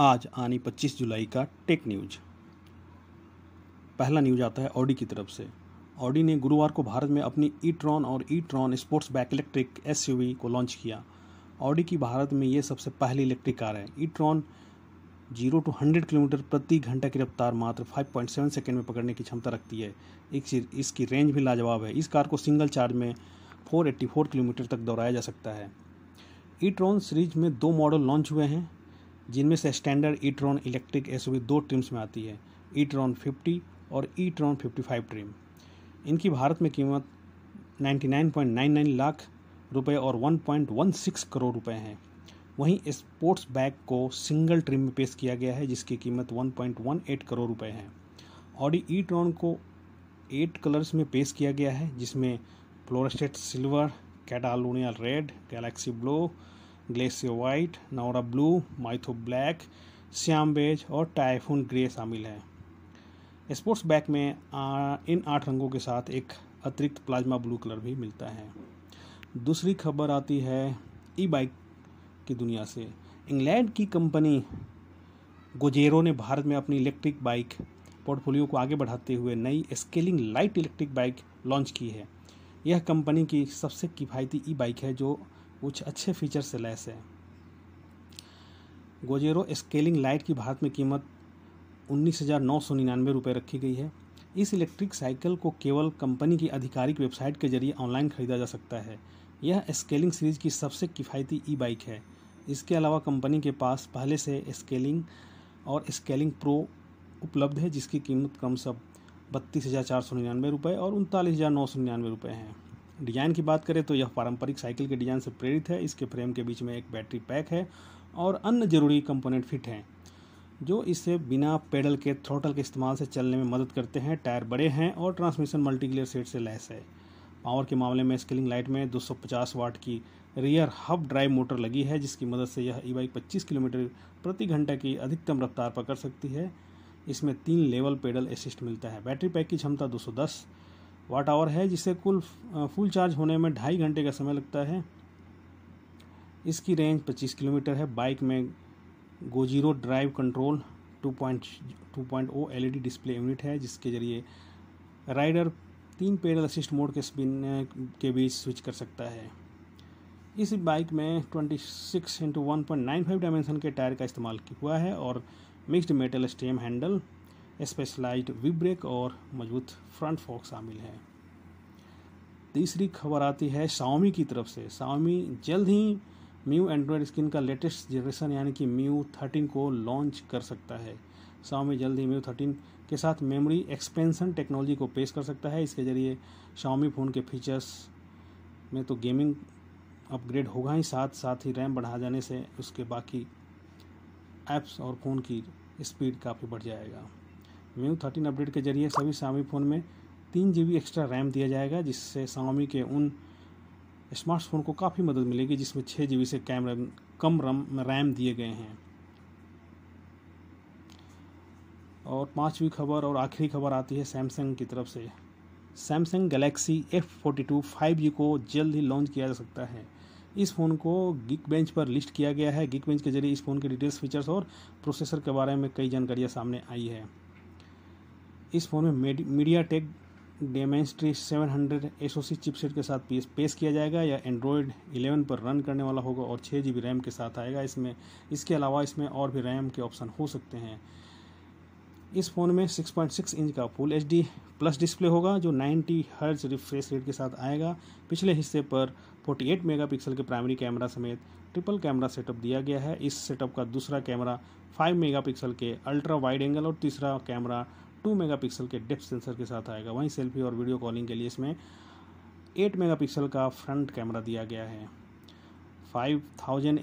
आज आनी 25 जुलाई का टेक न्यूज़। पहला न्यूज़ आता है ऑडी की तरफ़ से। ऑडी ने गुरुवार को भारत में अपनी ई ट्रॉन और e tron sportback electric SUV को लॉन्च किया। ऑडी की भारत में ये सबसे पहली इलेक्ट्रिक कार है। E tron zero to hundred kilometre प्रति घंटा की रफ्तार मात्र 5.7 सेकेंड में पकड़ने की क्षमता रखती है। इसकी रेंज भी लाजवाब है। इस कार को सिंगल चार्ज में 484 किलोमीटर तक दोहराया जा सकता है। ई ट्रॉन सीरीज़ में दो मॉडल लॉन्च हुए हैं। जिनमें से standard e tron electric S दो ट्रिम्स में आती है ई ट्रॉन फिफ्टी और e tron fifty five trim इनकी भारत में कीमत 99.99 लाख रुपए और 1.16 करोड़ रुपए हैं। वहीं स्पोर्ट्स बैग को सिंगल ट्रिम में पेश किया गया है, जिसकी कीमत 1.18 करोड़ रुपए है। ऑडी ट्रॉन को एट कलर्स में पेश किया गया है, जिसमें Florett silver Catalunya red galaxy blue glacier white Navarra blue Mythos black Siam beige और टाइफून ग्रे शामिल है। स्पोर्ट्स बैग में आ, इन आठ रंगों के साथ एक अतिरिक्त प्लाज्मा ब्लू कलर भी मिलता है। दूसरी खबर आती है ई बाइक की दुनिया से। इंग्लैंड की कंपनी गोजेरो ने भारत में अपनी इलेक्ट्रिक बाइक पोर्टफोलियो को आगे बढ़ाते हुए नई scaling light electric bike launch की है। यह कंपनी की सबसे किफ़ायती ई बाइक है जो कुछ अच्छे फीचर से लैस है। गोजेरो स्केलिंग लाइट की भारत में कीमत उन्नीस हज़ार नौ सौ निन्यानवे रुपये रखी गई है। इस इलेक्ट्रिक साइकिल को केवल कंपनी की आधिकारिक वेबसाइट के ज़रिए ऑनलाइन खरीदा जा सकता है। यह स्केलिंग सीरीज़ की सबसे किफ़ायती ई बाइक है। इसके अलावा कंपनी के पास पहले से स्केलिंग और स्केलिंग प्रो उपलब्ध है, जिसकी कीमत कम सब बत्तीस हज़ार चार सौ निन्यानवे रुपये और उनतालीस हज़ार नौ सौ निन्यानवे रुपये हैं। डिज़ाइन की बात करें तो यह पारंपरिक साइकिल के डिज़ाइन से प्रेरित है। इसके फ्रेम के बीच में एक बैटरी पैक है और अन्य ज़रूरी कंपोनेंट फिट हैं, जो इसे बिना पेडल के, थ्रोटल के इस्तेमाल से चलने में मदद करते हैं। टायर बड़े हैं और ट्रांसमिशन मल्टीक्लियर सेट से लैस है। पावर के मामले में स्केलिंग लाइट में 250 वाट की रियर हब ड्राइव मोटर लगी है, जिसकी मदद से यह ई बाइक पच्चीस किलोमीटर प्रति घंटा की अधिकतम रफ्तार पकड़ सकती है। इसमें तीन लेवल पेडल असिस्ट मिलता है। बैटरी पैक की क्षमता 210 वाट आवर है जिससे कुल फुल चार्ज होने में ढाई घंटे का समय लगता है। इसकी रेंज 25 किलोमीटर है। बाइक में GoZero drive control 2.2.0 LED display unit है, जिसके ज़रिए राइडर तीन पेडल असिस्ट मोड के स्पिन के बीच स्विच कर सकता है। इस बाइक में 26 सिक्स इंटू डायमेंशन के टायर का इस्तेमाल हुआ है और mixed metal stem handle specialised V brake और मज़बूत फ्रंट फोक शामिल हैं। तीसरी खबर आती है शाओमी की तरफ़ से। शाओमी जल्द ही म्यू एंड्रॉयड स्क्रीन का लेटेस्ट जनरेशन यानी कि म्यू थर्टीन को लॉन्च कर सकता है। शाओमी जल्द ही म्यू थर्टीन के साथ मेमोरी एक्सपेंशन टेक्नोलॉजी को पेश कर सकता है। इसके ज़रिए शाओमी फ़ोन के फीचर्स में तो गेमिंग अपग्रेड होगा ही, साथ साथ ही रैम बढ़ा जाने से उसके बाकी ऐप्स और फ़ोन की स्पीड काफ़ी बढ़ जाएगा। म्यू थर्टीन अपडेट के ज़रिए सभी शामी फ़ोन में तीन जीबी एक्स्ट्रा रैम दिया जाएगा, जिससे शामी के उन स्मार्टफ़ोन को काफ़ी मदद मिलेगी, जिसमें छः जी से कैमरा कम रम रैम दिए गए हैं। और पांचवी खबर और आखिरी खबर आती है सैमसंग की तरफ़ से। Samsung Galaxy F forty two five G को जल्द ही लॉन्च किया जा सकता है। इस फ़ोन को गिक बेंच पर लिस्ट किया गया है। गिक बेंच के ज़रिए इस फ़ोन के डिटेल्स फीचर्स और प्रोसेसर के बारे में कई जानकारियाँ सामने आई है। इस फ़ोन में MediaTek Dimensity seven hundred S O C chipset के साथ पेश पेश किया जाएगा। या एंड्रॉयड 11 पर रन करने वाला होगा और छः जी बी रैम के साथ आएगा इसमें। इसके अलावा इसमें और भी रैम के ऑप्शन हो सकते हैं। इस फ़ोन में 6.6 इंच का फुल एचडी प्लस डिस्प्ले होगा, जो 90 हर्ज रिफ्रेश रेट के साथ आएगा। पिछले हिस्से पर 48 मेगापिक्सल के प्राइमरी कैमरा समेत ट्रिपल कैमरा सेटअप दिया गया है। इस सेटअप का दूसरा कैमरा 5 मेगापिक्सल के अल्ट्रा वाइड एंगल और तीसरा कैमरा 2 मेगापिक्सल के डेप्थ सेंसर के साथ आएगा। वहीं सेल्फी और वीडियो कॉलिंग के लिए इसमें 8 मेगापिक्सल का फ्रंट कैमरा दिया गया है। 5000 थाउज़ेंड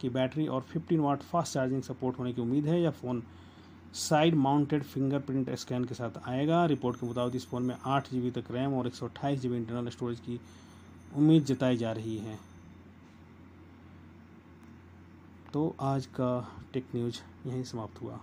की बैटरी और 15 वाट फास्ट चार्जिंग सपोर्ट होने की उम्मीद है। यह phone side mounted fingerprint scan के साथ आएगा। रिपोर्ट के मुताबिक इस फ़ोन में आठ जी तक रैम और एक सौ इंटरनल स्टोरेज की उम्मीद जताई जा रही है। तो आज का टेक न्यूज़ यहीं समाप्त हुआ।